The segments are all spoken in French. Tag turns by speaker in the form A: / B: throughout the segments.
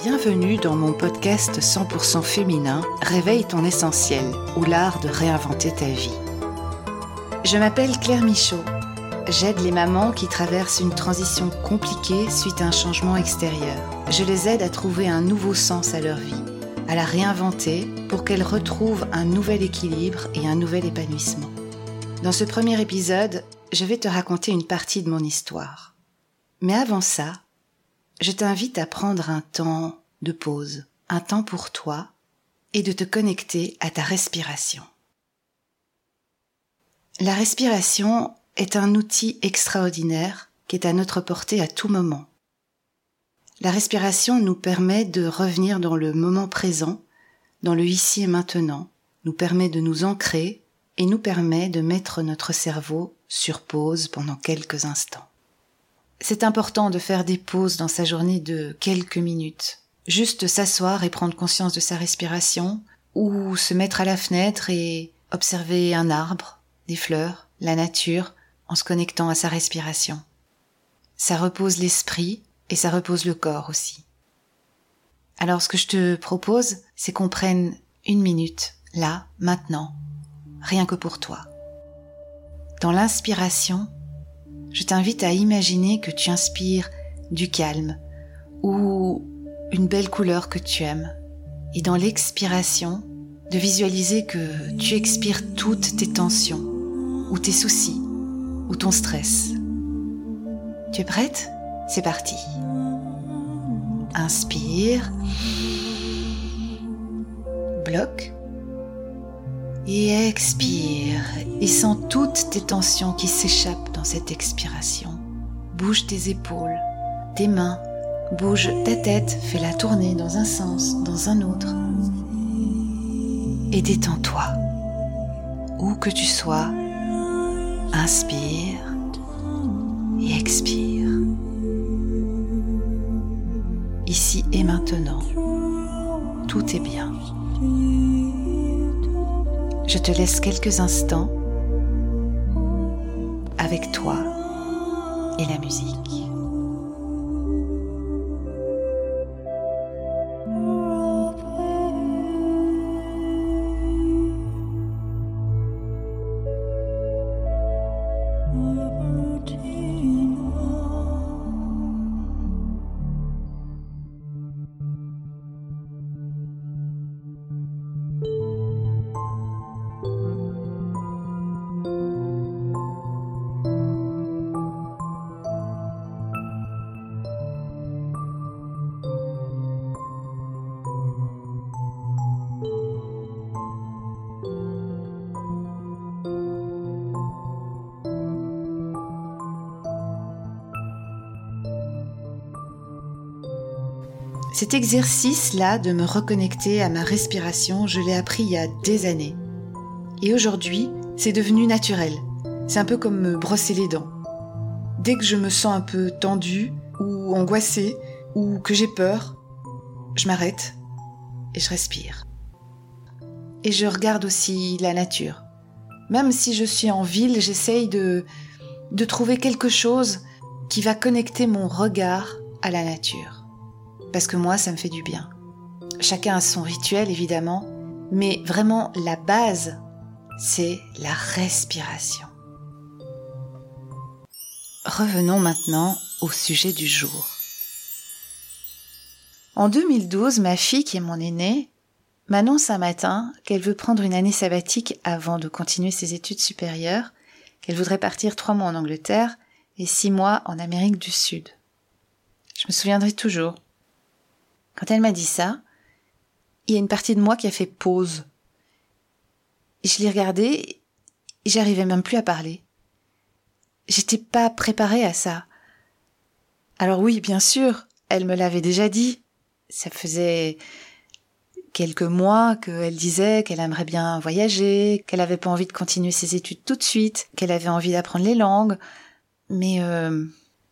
A: Bienvenue dans mon podcast 100% féminin Réveille ton essentiel ou l'art de réinventer ta vie. Je m'appelle Claire Michaud. J'aide les mamans qui traversent une transition compliquée suite à un changement extérieur. Je les aide à trouver un nouveau sens à leur vie, à la réinventer pour qu'elles retrouvent un nouvel équilibre et un nouvel épanouissement. Dans ce premier épisode, je vais te raconter une partie de mon histoire. Mais avant ça, je t'invite à prendre un temps de pause, un temps pour toi et de te connecter à ta respiration. La respiration est un outil extraordinaire qui est à notre portée à tout moment. La respiration nous permet de revenir dans le moment présent, dans le ici et maintenant, nous permet de nous ancrer et nous permet de mettre notre cerveau sur pause pendant quelques instants. C'est important de faire des pauses dans sa journée de quelques minutes. Juste s'asseoir et prendre conscience de sa respiration, ou se mettre à la fenêtre et observer un arbre, des fleurs, la nature, en se connectant à sa respiration. Ça repose l'esprit et ça repose le corps aussi. Alors ce que je te propose, c'est qu'on prenne une minute, là, maintenant, rien que pour toi. Dans l'inspiration, je t'invite à imaginer que tu inspires du calme ou une belle couleur que tu aimes. Et dans l'expiration, de visualiser que tu expires toutes tes tensions ou tes soucis ou ton stress. Tu es prête? C'est parti. Inspire. Bloque. Et expire. Et sens toutes tes tensions qui s'échappent cette expiration. Bouge tes épaules, tes mains, bouge ta tête, fais-la tourner dans un sens, dans un autre. Et détends-toi. Où que tu sois, inspire et expire. Ici et maintenant, tout est bien. Je te laisse quelques instants avec toi et la musique. Cet exercice-là de me reconnecter à ma respiration, je l'ai appris il y a des années. Et aujourd'hui, c'est devenu naturel. C'est un peu comme me brosser les dents. Dès que je me sens un peu tendue ou angoissée ou que j'ai peur, je m'arrête et je respire. Et je regarde aussi la nature. Même si je suis en ville, j'essaye de, de trouver quelque chose qui va connecter mon regard à la nature parce que moi, ça me fait du bien. Chacun a son rituel, évidemment, mais vraiment, la base, c'est la respiration. Revenons maintenant au sujet du jour. En 2012, ma fille, qui est mon aînée, m'annonce un matin qu'elle veut prendre une année sabbatique avant de continuer ses études supérieures, qu'elle voudrait partir trois mois en Angleterre et six mois en Amérique du Sud. Je me souviendrai toujours. Quand elle m'a dit ça, il y a une partie de moi qui a fait pause. Je l'ai regardée et j'arrivais même plus à parler. J'étais pas préparée à ça. Alors oui, bien sûr, elle me l'avait déjà dit. Ça faisait quelques mois qu'elle disait qu'elle aimerait bien voyager, qu'elle avait pas envie de continuer ses études tout de suite, qu'elle avait envie d'apprendre les langues. Mais euh,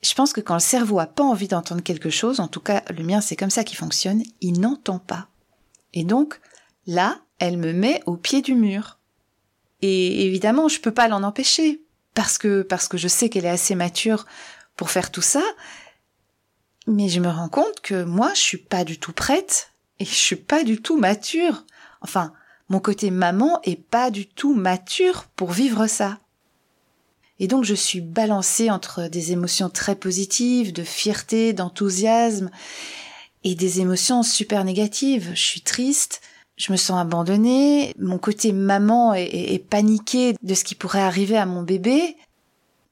A: je pense que quand le cerveau a pas envie d'entendre quelque chose, en tout cas le mien c'est comme ça qu'il fonctionne, il n'entend pas. Et donc là, elle me met au pied du mur. Et évidemment, je peux pas l'en empêcher parce que parce que je sais qu'elle est assez mature pour faire tout ça. mais je me rends compte que moi, je suis pas du tout prête et je suis pas du tout mature. Enfin, mon côté maman est pas du tout mature pour vivre ça. Et donc je suis balancée entre des émotions très positives, de fierté, d'enthousiasme, et des émotions super négatives. Je suis triste, je me sens abandonnée, mon côté maman est, paniqué de ce qui pourrait arriver à mon bébé.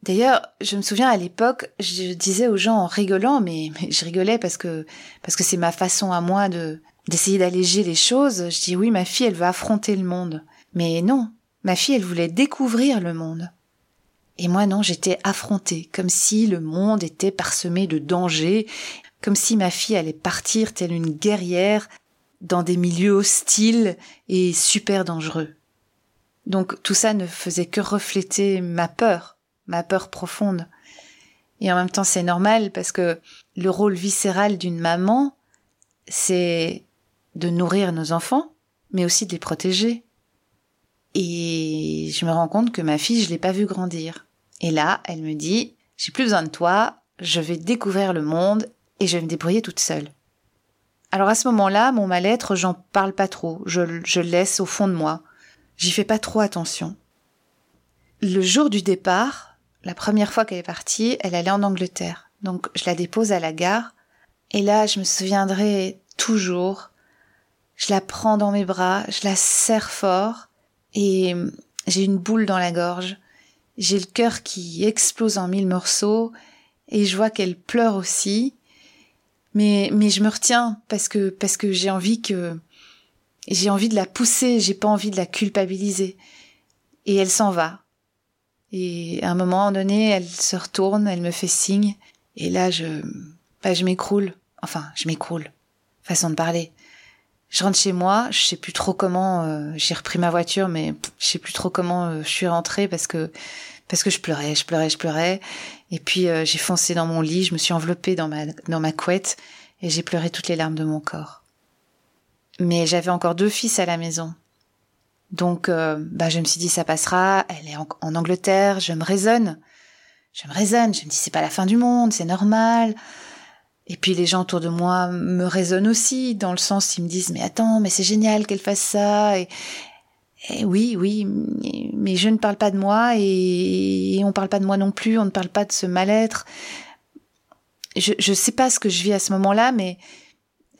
A: D'ailleurs, je me souviens à l'époque, je disais aux gens en rigolant, mais, mais je rigolais parce que parce que c'est ma façon à moi de d'essayer d'alléger les choses. Je dis oui, ma fille, elle va affronter le monde. Mais non, ma fille, elle voulait découvrir le monde. Et moi non, j'étais affrontée, comme si le monde était parsemé de dangers, comme si ma fille allait partir telle une guerrière dans des milieux hostiles et super dangereux. Donc tout ça ne faisait que refléter ma peur, ma peur profonde. Et en même temps c'est normal parce que le rôle viscéral d'une maman, c'est de nourrir nos enfants, mais aussi de les protéger. Et je me rends compte que ma fille, je l'ai pas vue grandir. Et là, elle me dit, j'ai plus besoin de toi, je vais découvrir le monde et je vais me débrouiller toute seule. Alors à ce moment-là, mon mal-être, j'en parle pas trop, je, je le laisse au fond de moi. J'y fais pas trop attention. Le jour du départ, la première fois qu'elle est partie, elle allait en Angleterre. Donc je la dépose à la gare. Et là, je me souviendrai toujours. Je la prends dans mes bras, je la serre fort et j'ai une boule dans la gorge. J'ai le cœur qui explose en mille morceaux et je vois qu'elle pleure aussi. Mais, mais je me retiens parce que, parce que j'ai envie que, j'ai envie de la pousser, j'ai pas envie de la culpabiliser. Et elle s'en va. Et à un moment donné, elle se retourne, elle me fait signe. Et là, je, bah, je m'écroule. Enfin, je m'écroule. Façon de parler. Je rentre chez moi, je sais plus trop comment, euh, j'ai repris ma voiture, mais je sais plus trop comment euh, je suis rentrée parce que parce que je pleurais, je pleurais, je pleurais. Et puis euh, j'ai foncé dans mon lit, je me suis enveloppée dans ma dans ma couette et j'ai pleuré toutes les larmes de mon corps. Mais j'avais encore deux fils à la maison. Donc bah je me suis dit ça passera, elle est en, en Angleterre, je me raisonne. Je me raisonne, je me dis c'est pas la fin du monde, c'est normal. Et puis les gens autour de moi me raisonnent aussi, dans le sens ils me disent mais attends, mais c'est génial qu'elle fasse ça. Et, oui, oui, mais je ne parle pas de moi et, on ne parle pas de moi non plus, on ne parle pas de ce mal-être. Je ne sais pas ce que je vis à ce moment-là, mais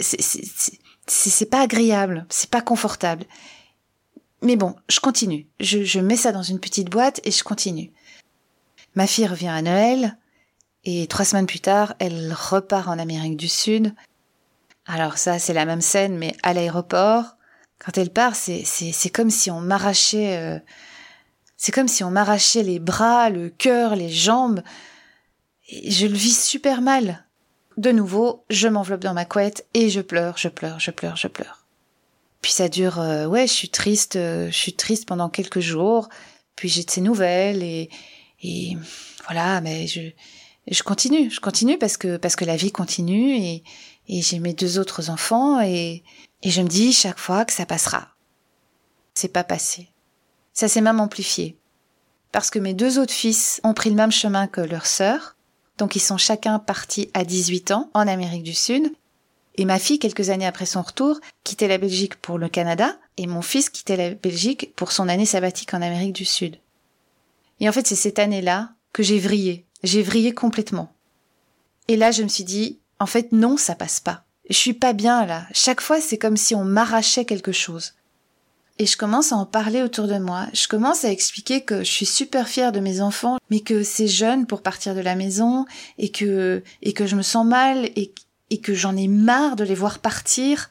A: c'est pas agréable, c'est pas confortable. Mais bon, je continue. Je, je mets ça dans une petite boîte et je continue. Ma fille revient à Noël. Et trois semaines plus tard, elle repart en Amérique du Sud. Alors ça, c'est la même scène, mais à l'aéroport. Quand elle part, c'est c'est comme si on m'arrachait, euh, c'est comme si on m'arrachait les bras, le cœur, les jambes. Et je le vis super mal. De nouveau, je m'enveloppe dans ma couette et je pleure, je pleure, je pleure, je pleure. Puis ça dure, euh, ouais, je suis triste, euh, je suis triste pendant quelques jours. Puis j'ai de ces nouvelles et et voilà, mais je je continue, je continue parce que parce que la vie continue et, et j'ai mes deux autres enfants et, et je me dis chaque fois que ça passera. C'est pas passé. Ça s'est même amplifié. Parce que mes deux autres fils ont pris le même chemin que leurs sœurs, donc ils sont chacun partis à 18 ans en Amérique du Sud. Et ma fille, quelques années après son retour, quittait la Belgique pour le Canada, et mon fils quittait la Belgique pour son année sabbatique en Amérique du Sud. Et en fait, c'est cette année-là que j'ai vrillé, j'ai vrillé complètement. Et là, je me suis dit, en fait, non, ça passe pas. Je suis pas bien là. Chaque fois, c'est comme si on m'arrachait quelque chose. Et je commence à en parler autour de moi. Je commence à expliquer que je suis super fière de mes enfants, mais que c'est jeune pour partir de la maison et que, et que je me sens mal et, et que j'en ai marre de les voir partir.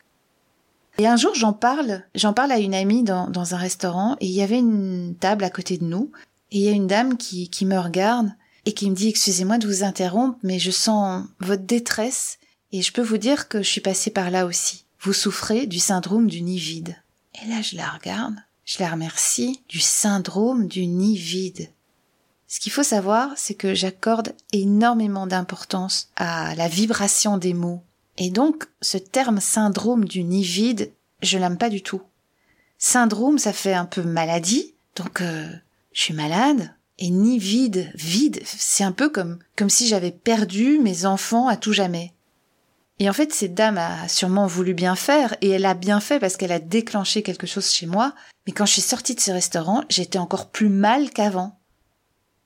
A: Et un jour, j'en parle, j'en parle à une amie dans, dans un restaurant et il y avait une table à côté de nous et il y a une dame qui, qui me regarde et qui me dit excusez-moi de vous interrompre, mais je sens votre détresse et je peux vous dire que je suis passée par là aussi. Vous souffrez du syndrome du nid vide. Et là, je la regarde, je la remercie du syndrome du nid vide. Ce qu'il faut savoir, c'est que j'accorde énormément d'importance à la vibration des mots. Et donc, ce terme syndrome du nid vide, je l'aime pas du tout. Syndrome, ça fait un peu maladie, donc euh, je suis malade, et ni vide, vide, c'est un peu comme comme si j'avais perdu mes enfants à tout jamais. Et en fait, cette dame a sûrement voulu bien faire, et elle a bien fait parce qu'elle a déclenché quelque chose chez moi. Mais quand je suis sortie de ce restaurant, j'étais encore plus mal qu'avant.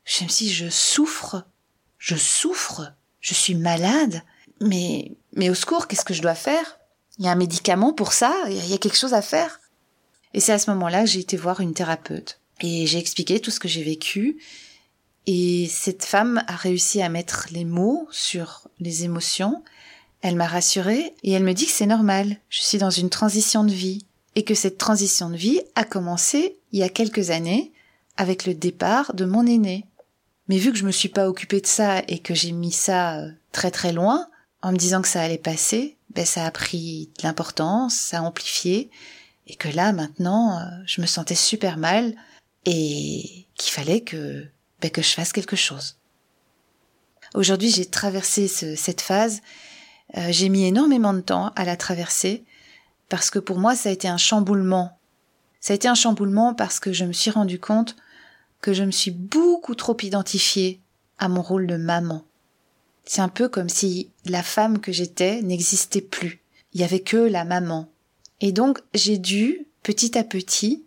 A: Je me suis dit, je souffre, je souffre, je suis malade, mais, mais au secours, qu'est-ce que je dois faire? Il y a un médicament pour ça, il y a quelque chose à faire? Et c'est à ce moment-là que j'ai été voir une thérapeute. Et j'ai expliqué tout ce que j'ai vécu. Et cette femme a réussi à mettre les mots sur les émotions. Elle m'a rassurée et elle me dit que c'est normal. Je suis dans une transition de vie. Et que cette transition de vie a commencé il y a quelques années avec le départ de mon aîné. Mais vu que je me suis pas occupée de ça et que j'ai mis ça euh, très très loin, en me disant que ça allait passer, ben ça a pris de l'importance, ça a amplifié, et que là maintenant, euh, je me sentais super mal et qu'il fallait que ben, que je fasse quelque chose. Aujourd'hui, j'ai traversé cette phase. Euh, j'ai mis énormément de temps à la traverser parce que pour moi, ça a été un chamboulement. Ça a été un chamboulement parce que je me suis rendu compte que je me suis beaucoup trop identifiée à mon rôle de maman. C'est un peu comme si la femme que j'étais n'existait plus. Il y avait que la maman. Et donc, j'ai dû, petit à petit,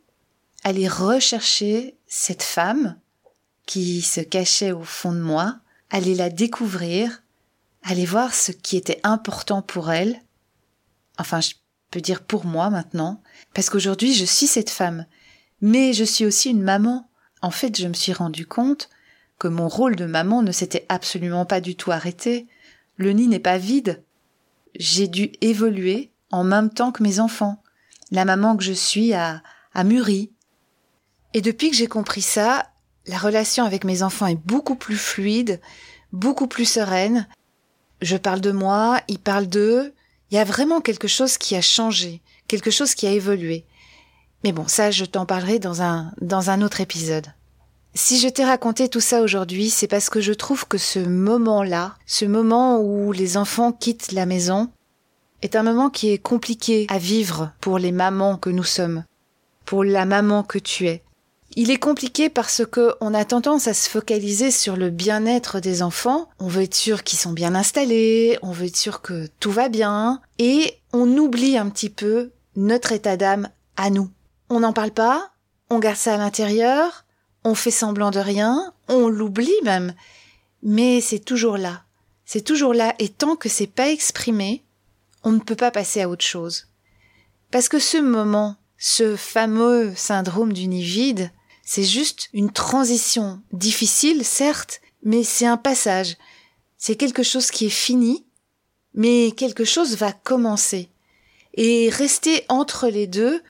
A: aller rechercher cette femme qui se cachait au fond de moi, aller la découvrir, aller voir ce qui était important pour elle. Enfin, je peux dire pour moi maintenant, parce qu'aujourd'hui je suis cette femme, mais je suis aussi une maman. En fait, je me suis rendu compte que mon rôle de maman ne s'était absolument pas du tout arrêté. Le nid n'est pas vide. J'ai dû évoluer en même temps que mes enfants. La maman que je suis a, a mûri. Et depuis que j'ai compris ça, la relation avec mes enfants est beaucoup plus fluide, beaucoup plus sereine. Je parle de moi, ils parlent d'eux. Il y a vraiment quelque chose qui a changé, quelque chose qui a évolué. Mais bon, ça, je t'en parlerai dans un, dans un autre épisode. Si je t'ai raconté tout ça aujourd'hui, c'est parce que je trouve que ce moment-là, ce moment où les enfants quittent la maison, est un moment qui est compliqué à vivre pour les mamans que nous sommes, pour la maman que tu es. Il est compliqué parce que on a tendance à se focaliser sur le bien-être des enfants. On veut être sûr qu'ils sont bien installés, on veut être sûr que tout va bien, et on oublie un petit peu notre état d'âme à nous. On n'en parle pas, on garde ça à l'intérieur, on fait semblant de rien, on l'oublie même, mais c'est toujours là. C'est toujours là, et tant que c'est pas exprimé, on ne peut pas passer à autre chose. Parce que ce moment, ce fameux syndrome du nid vide, c'est juste une transition difficile, certes, mais c'est un passage. C'est quelque chose qui est fini, mais quelque chose va commencer. Et rester entre les deux,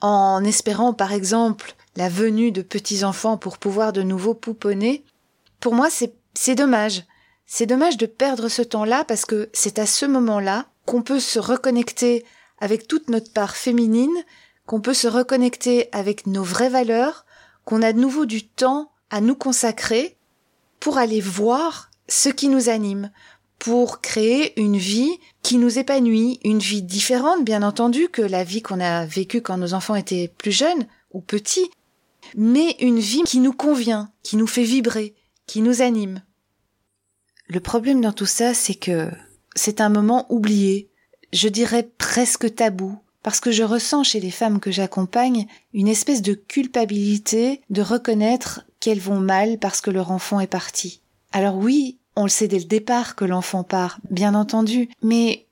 A: en espérant par exemple la venue de petits-enfants pour pouvoir de nouveau pouponner, pour moi c'est dommage. C'est dommage de perdre ce temps-là parce que c'est à ce moment-là qu'on peut se reconnecter avec toute notre part féminine, qu'on peut se reconnecter avec nos vraies valeurs, qu'on a de nouveau du temps à nous consacrer pour aller voir ce qui nous anime, pour créer une vie qui nous épanouit, une vie différente, bien entendu, que la vie qu'on a vécue quand nos enfants étaient plus jeunes ou petits, mais une vie qui nous convient, qui nous fait vibrer, qui nous anime. Le problème dans tout ça, c'est que c'est un moment oublié, je dirais presque tabou, parce que je ressens chez les femmes que j'accompagne une espèce de culpabilité de reconnaître qu'elles vont mal parce que leur enfant est parti. Alors oui, on le sait dès le départ que l'enfant part, bien entendu, mais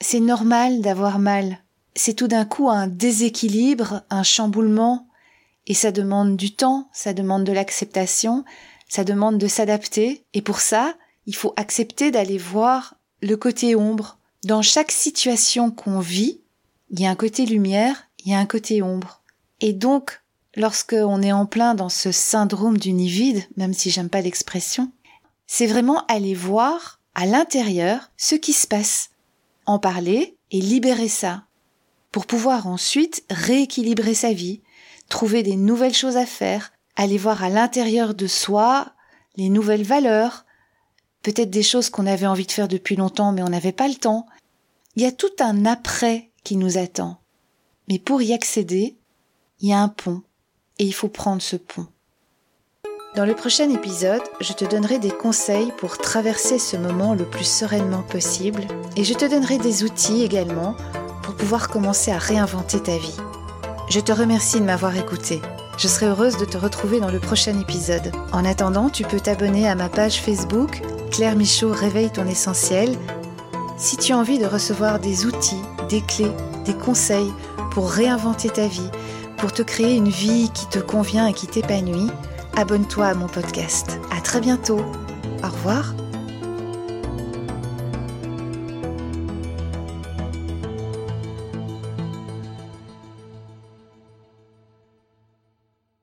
A: c'est normal d'avoir mal. C'est tout d'un coup un déséquilibre, un chamboulement, et ça demande du temps, ça demande de l'acceptation, ça demande de s'adapter, et pour ça, il faut accepter d'aller voir le côté ombre. Dans chaque situation qu'on vit, il y a un côté lumière, il y a un côté ombre. Et donc, lorsqu'on est en plein dans ce syndrome du nid vide, même si j'aime pas l'expression, c'est vraiment aller voir à l'intérieur ce qui se passe, en parler et libérer ça, pour pouvoir ensuite rééquilibrer sa vie, trouver des nouvelles choses à faire, aller voir à l'intérieur de soi les nouvelles valeurs, peut-être des choses qu'on avait envie de faire depuis longtemps mais on n'avait pas le temps. Il y a tout un après qui nous attend. Mais pour y accéder, il y a un pont et il faut prendre ce pont. Dans le prochain épisode, je te donnerai des conseils pour traverser ce moment le plus sereinement possible et je te donnerai des outils également pour pouvoir commencer à réinventer ta vie. Je te remercie de m'avoir écouté. Je serai heureuse de te retrouver dans le prochain épisode. En attendant, tu peux t'abonner à ma page Facebook Claire Michaud Réveille ton essentiel. Si tu as envie de recevoir des outils, des clés, des conseils pour réinventer ta vie, pour te créer une vie qui te convient et qui t'épanouit, abonne-toi à mon podcast. À très bientôt. Au revoir.